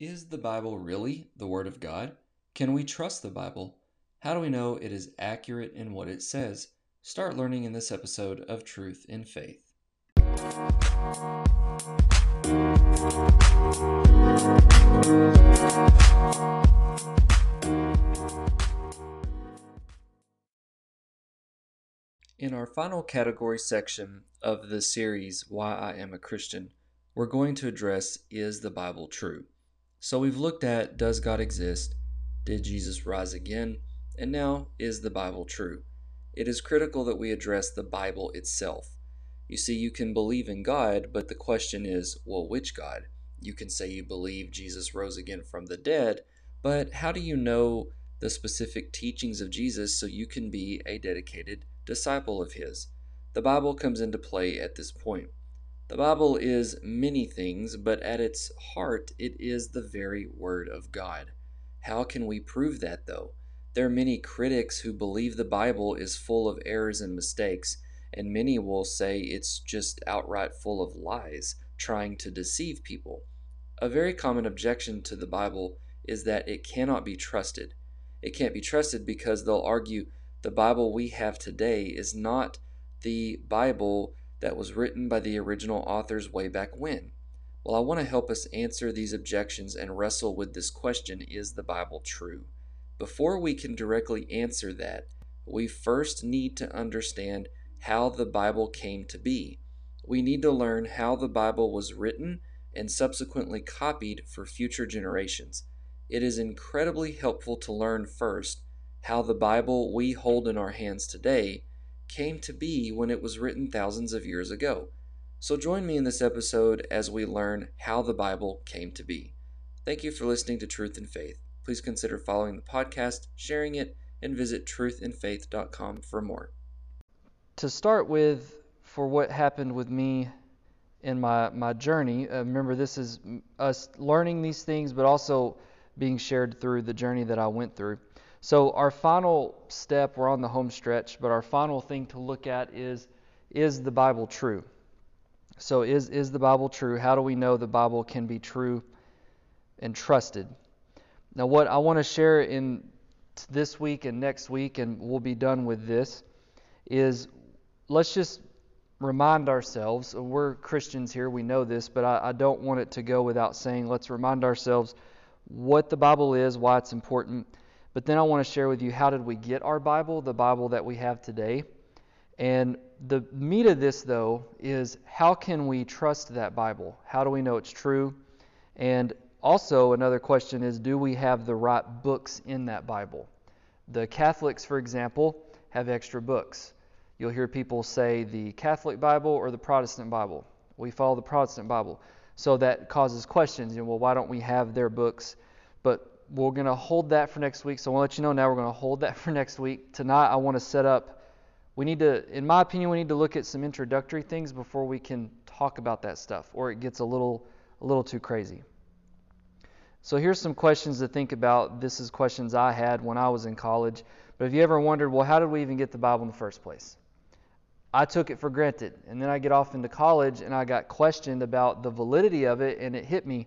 Is the Bible really the Word of God? Can we trust the Bible? How do we know it is accurate in what it says? Start learning in this episode of Truth and Faith. In our final category section of the series, Why I Am a Christian, we're going to address Is the Bible True? So we've looked at Does God exist? Did Jesus rise again? And now, Is the Bible true? It is critical that we address the Bible itself. You see, you can believe in God, but the question is, well, which God? You can say you believe Jesus rose again from the dead, but how do you know the specific teachings of Jesus so you can be a dedicated disciple of His? The Bible comes into play at this point. The Bible is many things, but at its heart, it is the very Word of God. How can we prove that, though? There are many critics who believe the Bible is full of errors and mistakes, and many will say it's just outright full of lies, trying to deceive people. A very common objection to the Bible is that it cannot be trusted. It can't be trusted because they'll argue the Bible we have today is not the Bible that was written by the original authors way back when? Well, I want to help us answer these objections and wrestle with this question Is the Bible true? Before we can directly answer that, we first need to understand how the Bible came to be. We need to learn how the Bible was written and subsequently copied for future generations. It is incredibly helpful to learn first how the Bible we hold in our hands today came to be when it was written thousands of years ago. So join me in this episode as we learn how the Bible came to be. Thank you for listening to Truth and Faith. Please consider following the podcast, sharing it, and visit truthandfaith.com for more. To start with, for what happened with me in my, my journey, uh, remember this is us learning these things, but also being shared through the journey that I went through. So, our final step, we're on the home stretch, but our final thing to look at is is the Bible true? So, is, is the Bible true? How do we know the Bible can be true and trusted? Now, what I want to share in this week and next week, and we'll be done with this, is let's just remind ourselves we're Christians here, we know this, but I, I don't want it to go without saying let's remind ourselves what the Bible is, why it's important but then I want to share with you how did we get our Bible, the Bible that we have today. And the meat of this, though, is how can we trust that Bible? How do we know it's true? And also, another question is do we have the right books in that Bible? The Catholics, for example, have extra books. You'll hear people say the Catholic Bible or the Protestant Bible. We follow the Protestant Bible. So that causes questions. You know, well, why don't we have their books? But we're going to hold that for next week. So I want to let you know now we're going to hold that for next week. Tonight, I want to set up, we need to, in my opinion, we need to look at some introductory things before we can talk about that stuff, or it gets a little, a little too crazy. So here's some questions to think about. This is questions I had when I was in college. But have you ever wondered, well, how did we even get the Bible in the first place? I took it for granted. And then I get off into college and I got questioned about the validity of it, and it hit me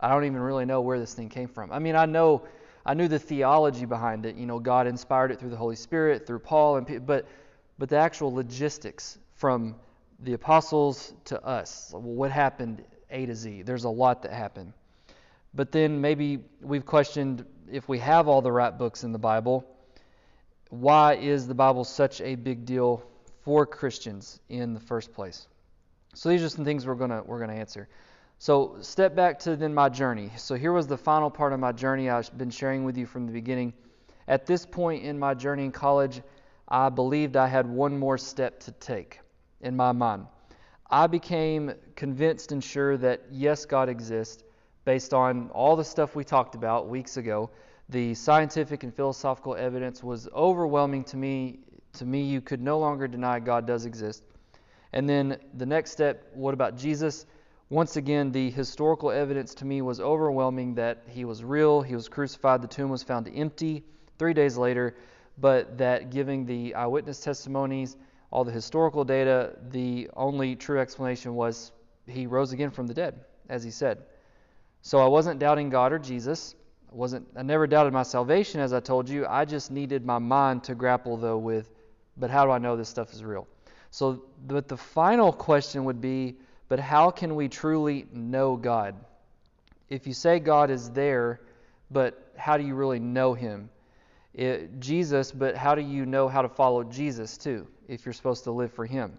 I don't even really know where this thing came from. I mean, I know I knew the theology behind it. You know, God inspired it through the Holy Spirit, through Paul, and but but the actual logistics from the apostles to us, what happened A to Z. There's a lot that happened. But then maybe we've questioned if we have all the right books in the Bible, why is the Bible such a big deal for Christians in the first place? So these are some things we're gonna we're gonna answer. So, step back to then my journey. So, here was the final part of my journey I've been sharing with you from the beginning. At this point in my journey in college, I believed I had one more step to take in my mind. I became convinced and sure that yes, God exists based on all the stuff we talked about weeks ago. The scientific and philosophical evidence was overwhelming to me. To me, you could no longer deny God does exist. And then the next step, what about Jesus? Once again, the historical evidence to me was overwhelming that he was real, he was crucified, the tomb was found empty three days later, but that giving the eyewitness testimonies, all the historical data, the only true explanation was he rose again from the dead, as he said. So I wasn't doubting God or Jesus. I wasn't I never doubted my salvation as I told you. I just needed my mind to grapple though with but how do I know this stuff is real? So but the final question would be but how can we truly know God? If you say God is there, but how do you really know him? It, Jesus, but how do you know how to follow Jesus too if you're supposed to live for him?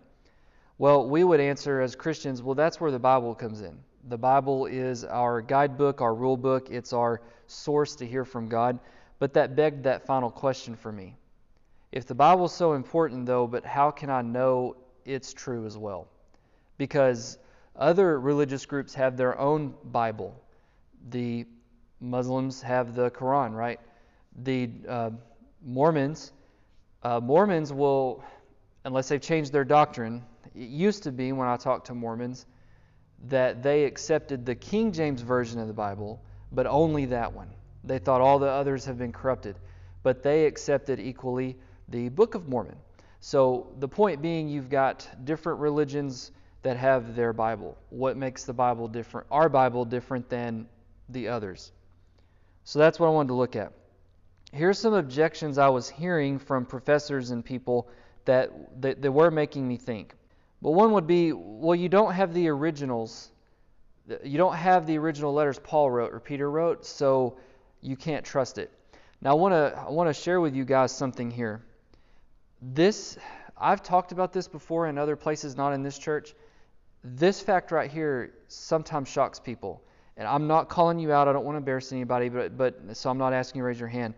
Well, we would answer as Christians, well, that's where the Bible comes in. The Bible is our guidebook, our rule book, it's our source to hear from God. But that begged that final question for me. If the Bible is so important, though, but how can I know it's true as well? Because other religious groups have their own Bible. The Muslims have the Quran, right? The uh, Mormons, uh, Mormons will, unless they've changed their doctrine, it used to be when I talked to Mormons that they accepted the King James Version of the Bible, but only that one. They thought all the others have been corrupted, but they accepted equally the Book of Mormon. So the point being, you've got different religions that have their Bible. What makes the Bible different, our Bible different than the others? So that's what I wanted to look at. Here's some objections I was hearing from professors and people that, that, that were making me think. But one would be, well, you don't have the originals. You don't have the original letters Paul wrote or Peter wrote, so you can't trust it. Now I want to I want to share with you guys something here. This I've talked about this before in other places, not in this church. This fact right here sometimes shocks people. And I'm not calling you out. I don't want to embarrass anybody, but but so I'm not asking you to raise your hand.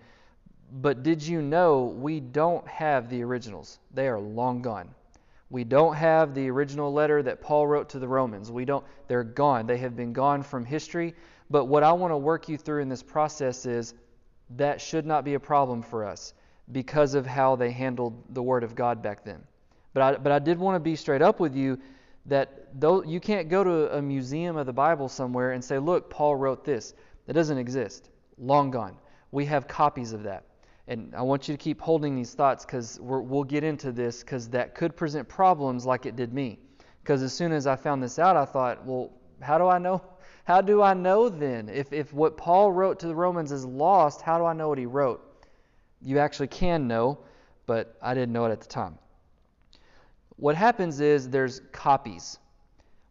But did you know we don't have the originals? They are long gone. We don't have the original letter that Paul wrote to the Romans. We don't they're gone. They have been gone from history. But what I want to work you through in this process is that should not be a problem for us because of how they handled the word of God back then. But I but I did want to be straight up with you that though you can't go to a museum of the Bible somewhere and say, "Look, Paul wrote this." That doesn't exist. Long gone. We have copies of that. And I want you to keep holding these thoughts because we'll get into this because that could present problems like it did me. Because as soon as I found this out, I thought, well, how do I know? How do I know then? If, if what Paul wrote to the Romans is lost, how do I know what he wrote? You actually can know, but I didn't know it at the time. What happens is there's copies.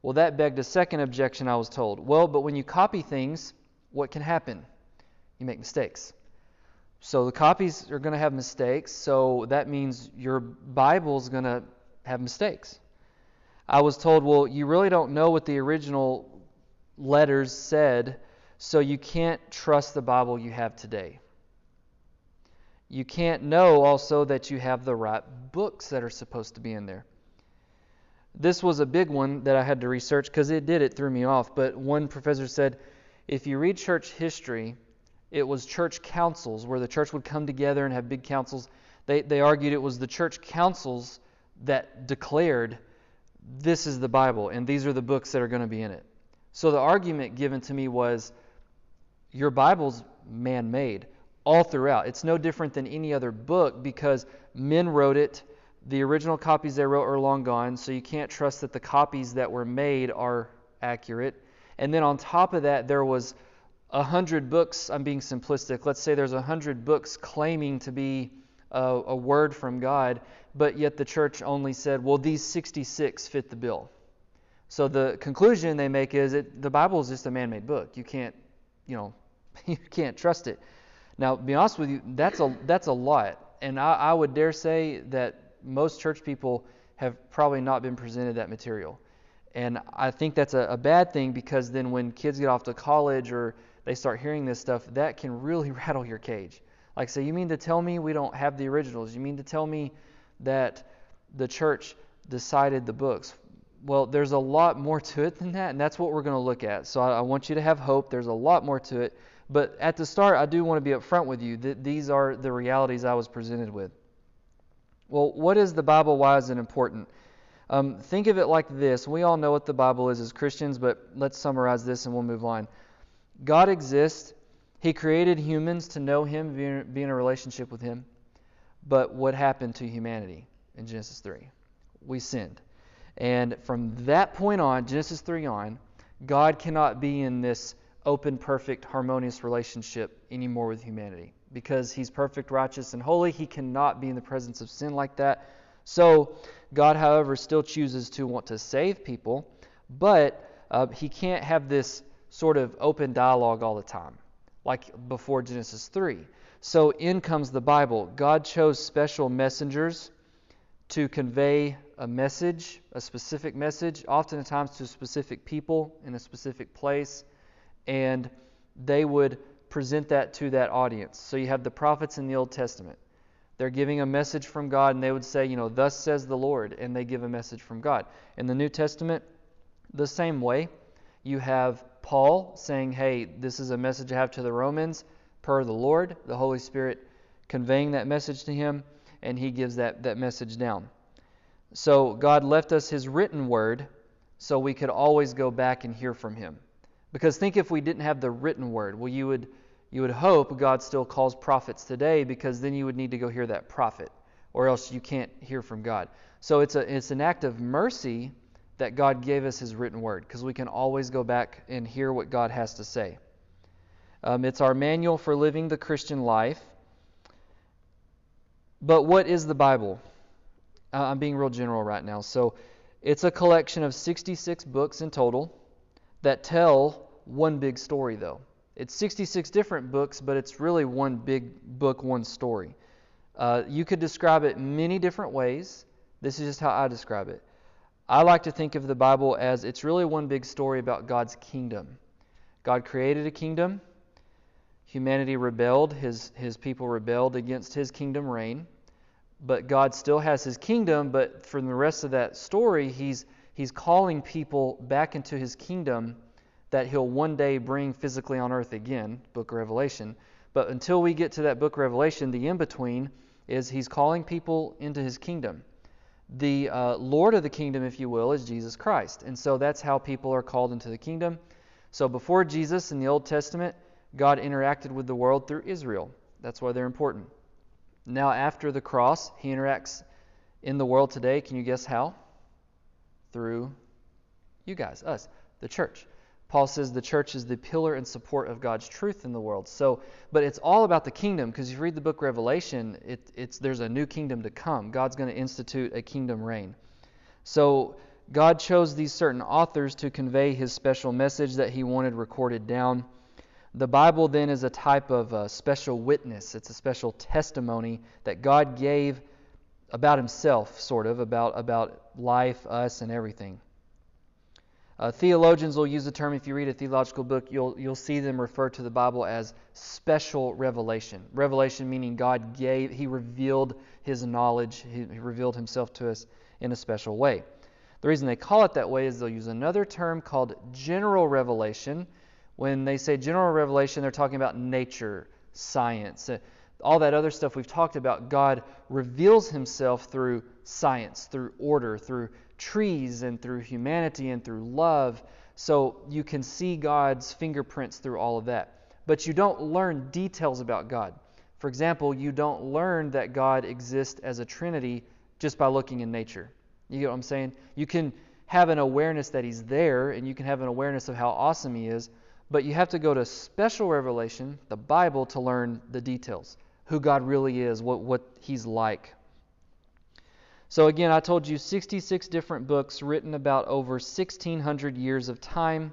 Well, that begged a second objection I was told. Well, but when you copy things, what can happen? You make mistakes. So the copies are going to have mistakes, so that means your Bible is going to have mistakes. I was told, well, you really don't know what the original letters said, so you can't trust the Bible you have today. You can't know also that you have the right books that are supposed to be in there. This was a big one that I had to research because it did, it threw me off. But one professor said if you read church history, it was church councils where the church would come together and have big councils. They, they argued it was the church councils that declared this is the Bible and these are the books that are going to be in it. So the argument given to me was your Bible's man made all throughout. It's no different than any other book because men wrote it. The original copies they wrote are long gone, so you can't trust that the copies that were made are accurate. And then on top of that, there was a hundred books, I'm being simplistic, let's say there's a hundred books claiming to be a, a, word from God, but yet the church only said, well, these 66 fit the bill. So the conclusion they make is that the Bible is just a man-made book. You can't, you know, you can't trust it. Now, be honest with you, that's a that's a lot, and I, I would dare say that most church people have probably not been presented that material. And I think that's a, a, bad thing because then when kids get off to college or they start hearing this stuff, that can really rattle your cage. Like, say, you mean to tell me we don't have the originals? You mean to tell me that the church decided the books? Well, there's a lot more to it than that, and that's what we're going to look at. So I, I want you to have hope. There's a lot more to it. But at the start, I do want to be upfront with you that these are the realities I was presented with. Well, what is the Bible? Why is it important? Um, think of it like this. We all know what the Bible is as Christians, but let's summarize this and we'll move on. God exists. He created humans to know Him, be in a relationship with Him. But what happened to humanity in Genesis 3? We sinned. And from that point on, Genesis 3 on, God cannot be in this open, perfect, harmonious relationship anymore with humanity. Because he's perfect, righteous, and holy, he cannot be in the presence of sin like that. So, God, however, still chooses to want to save people, but uh, he can't have this sort of open dialogue all the time, like before Genesis 3. So, in comes the Bible. God chose special messengers to convey a message, a specific message, oftentimes to specific people in a specific place, and they would present that to that audience. So you have the prophets in the Old Testament. They're giving a message from God, and they would say, you know, thus says the Lord, and they give a message from God. In the New Testament, the same way. You have Paul saying, hey, this is a message I have to the Romans per the Lord, the Holy Spirit conveying that message to him, and he gives that, that message down. So God left us his written word so we could always go back and hear from him. Because think if we didn't have the written word, well you would you would hope God still calls prophets today because then you would need to go hear that prophet or else you can't hear from God. So it's a it's an act of mercy that God gave us his written word because we can always go back and hear what God has to say. Um, it's our manual for living the Christian life. But what is the Bible? Uh, I'm being real general right now. So it's a collection of 66 books in total that tell one big story, though. It's 66 different books, but it's really one big book, one story. Uh, you could describe it many different ways. This is just how I describe it. I like to think of the Bible as it's really one big story about God's kingdom. God created a kingdom. Humanity rebelled, his, his people rebelled against his kingdom reign but God still has his kingdom, but for the rest of that story, he's, he's calling people back into his kingdom that he'll one day bring physically on earth again, book of Revelation. But until we get to that book of Revelation, the in between is he's calling people into his kingdom. The uh, Lord of the kingdom, if you will, is Jesus Christ. And so that's how people are called into the kingdom. So before Jesus in the Old Testament, God interacted with the world through Israel. That's why they're important. Now, after the cross, he interacts in the world today. Can you guess how? Through you guys, us, the church. Paul says the church is the pillar and support of God's truth in the world. So, but it's all about the kingdom because if you read the book Revelation, it, it's there's a new kingdom to come. God's going to institute a kingdom reign. So God chose these certain authors to convey His special message that He wanted recorded down. The Bible then is a type of a special witness. It's a special testimony that God gave about himself, sort of, about, about life, us, and everything. Uh, theologians will use the term, if you read a theological book, you'll, you'll see them refer to the Bible as special revelation. Revelation meaning God gave, He revealed His knowledge, He, he revealed Himself to us in a special way. The reason they call it that way is they'll use another term called general revelation, when they say general revelation, they're talking about nature, science, uh, all that other stuff we've talked about. God reveals himself through science, through order, through trees, and through humanity, and through love. So you can see God's fingerprints through all of that. But you don't learn details about God. For example, you don't learn that God exists as a Trinity just by looking in nature. You get what I'm saying? You can have an awareness that He's there, and you can have an awareness of how awesome He is, but you have to go to special revelation, the Bible, to learn the details who God really is, what, what He's like. So, again, I told you 66 different books written about over 1,600 years of time,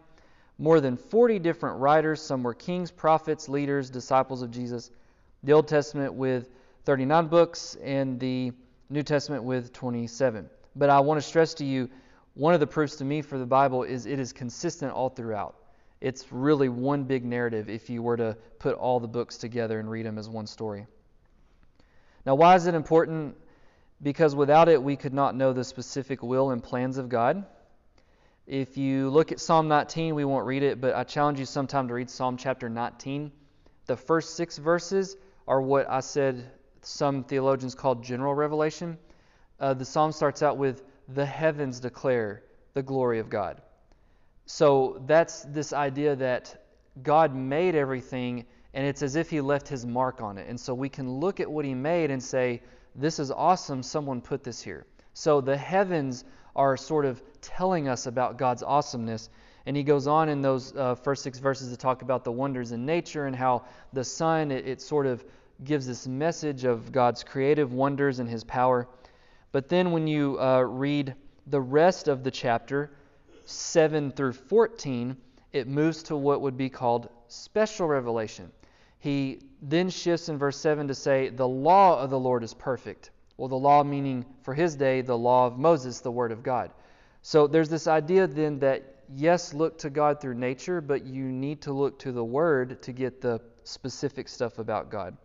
more than 40 different writers. Some were kings, prophets, leaders, disciples of Jesus. The Old Testament with 39 books, and the New Testament with 27. But I want to stress to you one of the proofs to me for the Bible is it is consistent all throughout. It's really one big narrative if you were to put all the books together and read them as one story. Now, why is it important? Because without it, we could not know the specific will and plans of God. If you look at Psalm 19, we won't read it, but I challenge you sometime to read Psalm chapter 19. The first six verses are what I said some theologians call general revelation. Uh, the psalm starts out with, The heavens declare the glory of God. So that's this idea that God made everything and it's as if He left His mark on it. And so we can look at what He made and say, This is awesome, someone put this here. So the heavens are sort of telling us about God's awesomeness. And he goes on in those uh, first six verses to talk about the wonders in nature and how the sun, it, it sort of gives this message of God's creative wonders and his power. But then when you uh, read the rest of the chapter, 7 through 14, it moves to what would be called special revelation. He then shifts in verse 7 to say, The law of the Lord is perfect. Well, the law meaning for his day, the law of Moses, the word of God. So there's this idea then that, yes, look to God through nature, but you need to look to the word to get the specific stuff about God.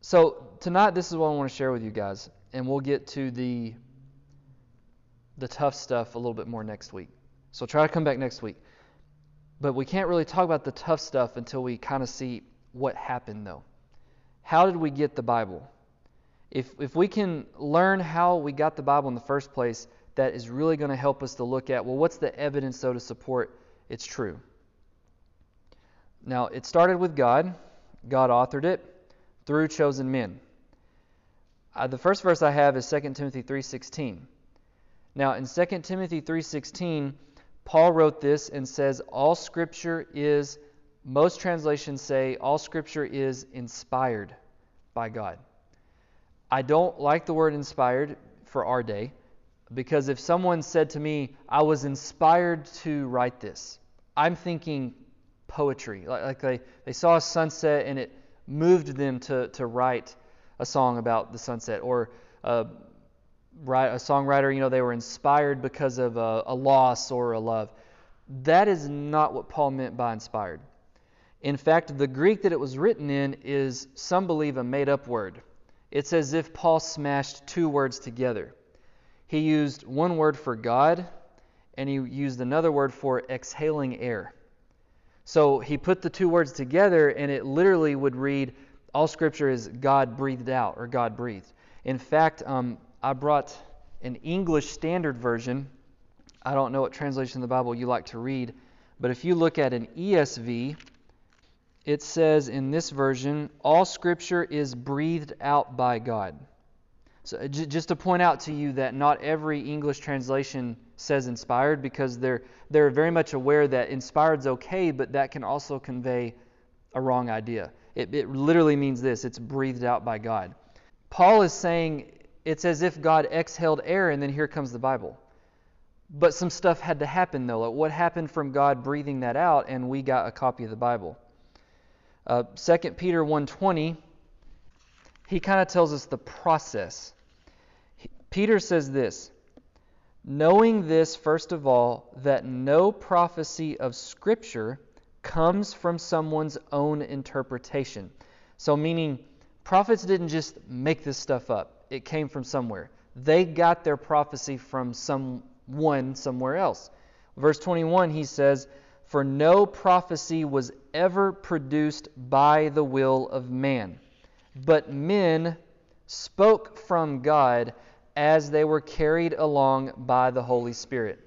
So tonight, this is what I want to share with you guys, and we'll get to the the tough stuff a little bit more next week. So try to come back next week. But we can't really talk about the tough stuff until we kind of see what happened, though. How did we get the Bible? If, if we can learn how we got the Bible in the first place, that is really going to help us to look at well, what's the evidence, though, to support it's true? Now, it started with God, God authored it through chosen men. Uh, the first verse I have is 2 Timothy 3:16. Now, in 2 Timothy 3:16, Paul wrote this and says all scripture is most translations say all scripture is inspired by God. I don't like the word inspired for our day because if someone said to me, I was inspired to write this, I'm thinking poetry. Like, like they, they saw a sunset and it moved them to, to write a song about the sunset or uh, a songwriter, you know, they were inspired because of a, a loss or a love. That is not what Paul meant by inspired. In fact, the Greek that it was written in is, some believe, a made up word. It's as if Paul smashed two words together. He used one word for God, and he used another word for exhaling air. So he put the two words together, and it literally would read, All scripture is God breathed out or God breathed. In fact, um, I brought an English Standard Version. I don't know what translation of the Bible you like to read, but if you look at an ESV, it says in this version, all scripture is breathed out by God. So uh, j- just to point out to you that not every English translation says inspired because they're they're very much aware that inspired is okay, but that can also convey a wrong idea. It, it literally means this: it's breathed out by God. Paul is saying it's as if God exhaled air and then here comes the Bible. But some stuff had to happen though. Like what happened from God breathing that out and we got a copy of the Bible? Uh, 2 Peter 1:20 he kind of tells us the process. He, Peter says this, knowing this first of all that no prophecy of scripture comes from someone's own interpretation. So meaning prophets didn't just make this stuff up it came from somewhere. They got their prophecy from someone somewhere else. Verse 21, he says, For no prophecy was ever produced by the will of man, but men spoke from God as they were carried along by the Holy Spirit.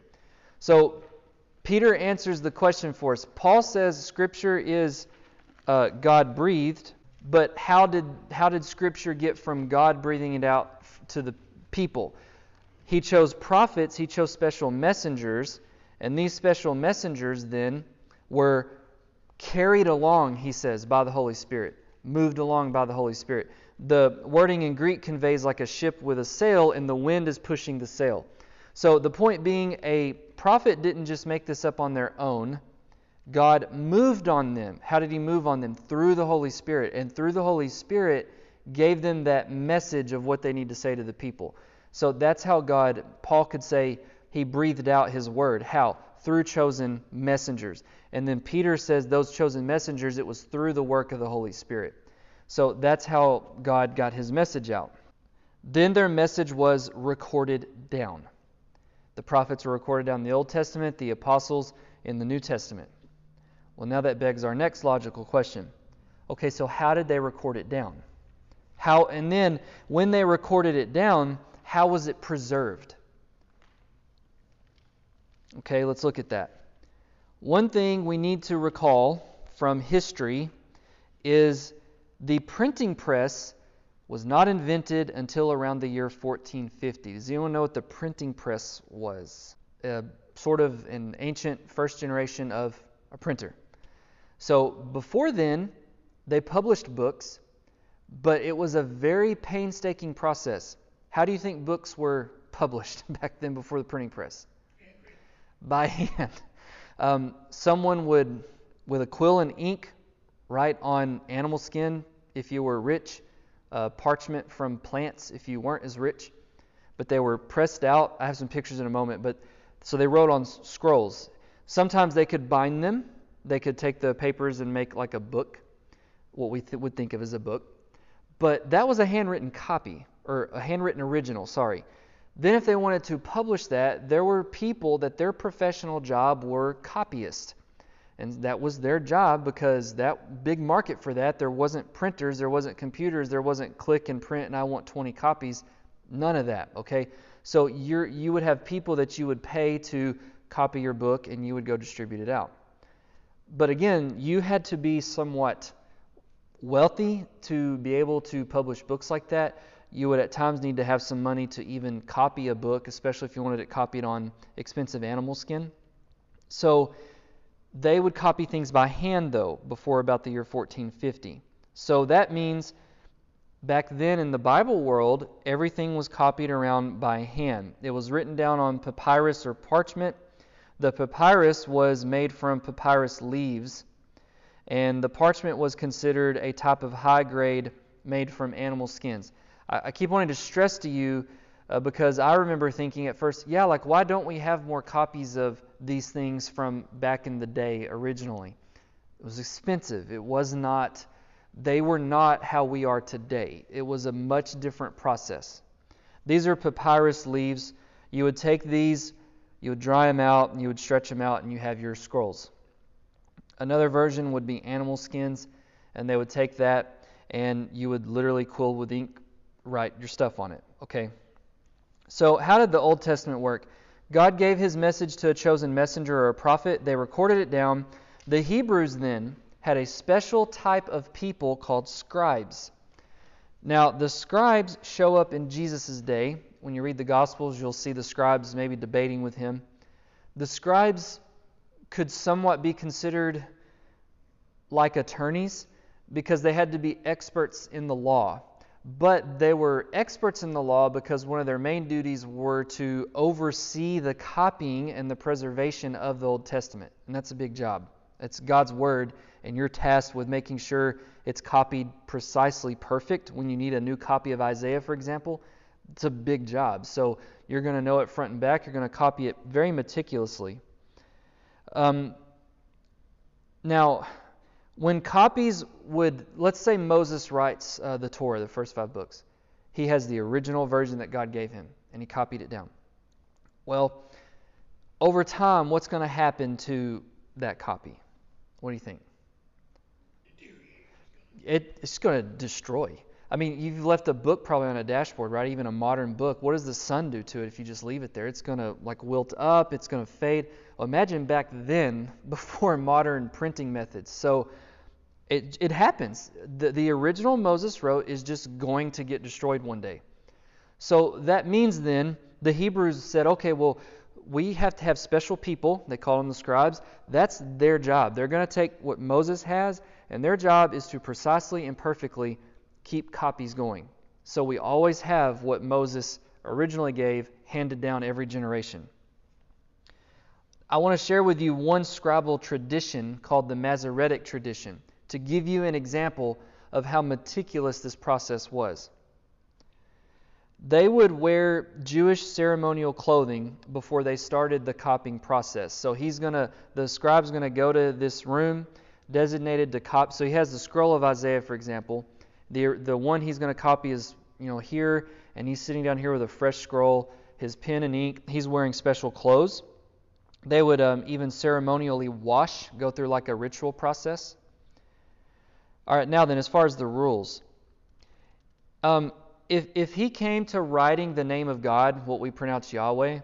So, Peter answers the question for us. Paul says Scripture is uh, God breathed, but how did, how did Scripture get from God breathing it out to the people? He chose prophets, he chose special messengers, and these special messengers then were carried along, he says, by the Holy Spirit, moved along by the Holy Spirit. The wording in Greek conveys like a ship with a sail, and the wind is pushing the sail. So the point being, a prophet didn't just make this up on their own. God moved on them. How did He move on them? Through the Holy Spirit. And through the Holy Spirit, gave them that message of what they need to say to the people. So that's how God, Paul could say, He breathed out His word. How? Through chosen messengers. And then Peter says, those chosen messengers, it was through the work of the Holy Spirit. So that's how God got His message out. Then their message was recorded down. The prophets were recorded down in the Old Testament, the apostles in the New Testament. Well, now that begs our next logical question. Okay, so how did they record it down? How and then when they recorded it down, how was it preserved? Okay, let's look at that. One thing we need to recall from history is the printing press was not invented until around the year 1450. Does anyone know what the printing press was? Uh, sort of an ancient first generation of a printer. So before then, they published books, but it was a very painstaking process. How do you think books were published back then before the printing press? By hand. Um, someone would, with a quill and ink, write on animal skin if you were rich, uh, parchment from plants if you weren't as rich. But they were pressed out. I have some pictures in a moment. But so they wrote on scrolls. Sometimes they could bind them. They could take the papers and make like a book, what we th- would think of as a book. But that was a handwritten copy, or a handwritten original, sorry. Then, if they wanted to publish that, there were people that their professional job were copyists. And that was their job because that big market for that, there wasn't printers, there wasn't computers, there wasn't click and print and I want 20 copies. None of that, okay? So you you would have people that you would pay to copy your book and you would go distribute it out. But again, you had to be somewhat wealthy to be able to publish books like that. You would at times need to have some money to even copy a book, especially if you wanted it copied on expensive animal skin. So they would copy things by hand, though, before about the year 1450. So that means back then in the Bible world, everything was copied around by hand. It was written down on papyrus or parchment. The papyrus was made from papyrus leaves, and the parchment was considered a type of high grade made from animal skins. I, I keep wanting to stress to you uh, because I remember thinking at first, yeah, like why don't we have more copies of these things from back in the day originally? It was expensive. It was not they were not how we are today. It was a much different process. These are papyrus leaves. You would take these, you would dry them out, and you would stretch them out, and you have your scrolls. Another version would be animal skins, and they would take that, and you would literally quill with ink, write your stuff on it. Okay? So, how did the Old Testament work? God gave his message to a chosen messenger or a prophet. They recorded it down. The Hebrews then had a special type of people called scribes. Now, the scribes show up in Jesus' day. When you read the Gospels, you'll see the scribes maybe debating with him. The scribes could somewhat be considered like attorneys because they had to be experts in the law. But they were experts in the law because one of their main duties were to oversee the copying and the preservation of the Old Testament. And that's a big job. It's God's Word, and you're tasked with making sure it's copied precisely perfect. When you need a new copy of Isaiah, for example, it's a big job. So you're going to know it front and back. You're going to copy it very meticulously. Um, now, when copies would, let's say Moses writes uh, the Torah, the first five books, he has the original version that God gave him, and he copied it down. Well, over time, what's going to happen to that copy? What do you think? It, it's going to destroy. I mean, you've left a book probably on a dashboard, right? Even a modern book. What does the sun do to it if you just leave it there? It's going to like wilt up. It's going to fade. Well, imagine back then, before modern printing methods. So it, it happens. The, the original Moses wrote is just going to get destroyed one day. So that means then the Hebrews said, okay, well, we have to have special people. They call them the scribes. That's their job. They're going to take what Moses has, and their job is to precisely and perfectly keep copies going. So we always have what Moses originally gave handed down every generation. I want to share with you one scribal tradition called the Masoretic tradition to give you an example of how meticulous this process was they would wear Jewish ceremonial clothing before they started the copying process. So he's gonna, the scribe's gonna go to this room designated to copy. So he has the scroll of Isaiah, for example. The the one he's gonna copy is you know here, and he's sitting down here with a fresh scroll, his pen and ink. He's wearing special clothes. They would um, even ceremonially wash, go through like a ritual process. All right, now then, as far as the rules. Um, if, if he came to writing the name of God, what we pronounce Yahweh,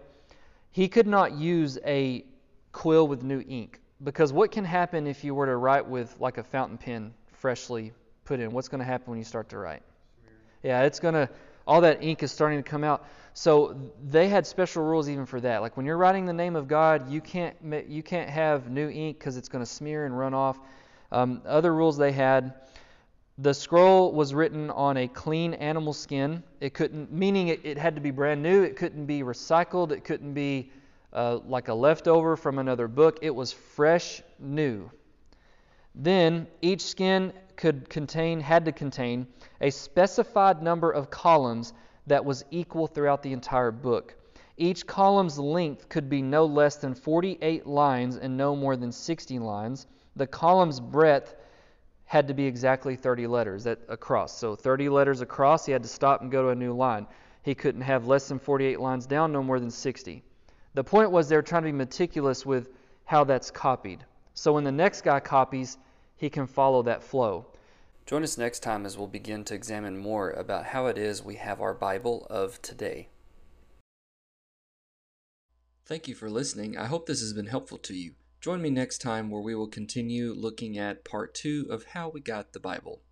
he could not use a quill with new ink. Because what can happen if you were to write with like a fountain pen freshly put in? What's going to happen when you start to write? Yeah, it's going to all that ink is starting to come out. So they had special rules even for that. Like when you're writing the name of God, you can't you can't have new ink because it's going to smear and run off. Um, other rules they had. The scroll was written on a clean animal skin. It couldn't, meaning it, it had to be brand new. It couldn't be recycled. It couldn't be uh, like a leftover from another book. It was fresh, new. Then each skin could contain, had to contain a specified number of columns that was equal throughout the entire book. Each column's length could be no less than 48 lines and no more than 60 lines. The column's breadth had to be exactly 30 letters across. So 30 letters across, he had to stop and go to a new line. He couldn't have less than 48 lines down, no more than 60. The point was they were trying to be meticulous with how that's copied. So when the next guy copies, he can follow that flow. Join us next time as we'll begin to examine more about how it is we have our Bible of today. Thank you for listening. I hope this has been helpful to you. Join me next time where we will continue looking at part two of how we got the Bible.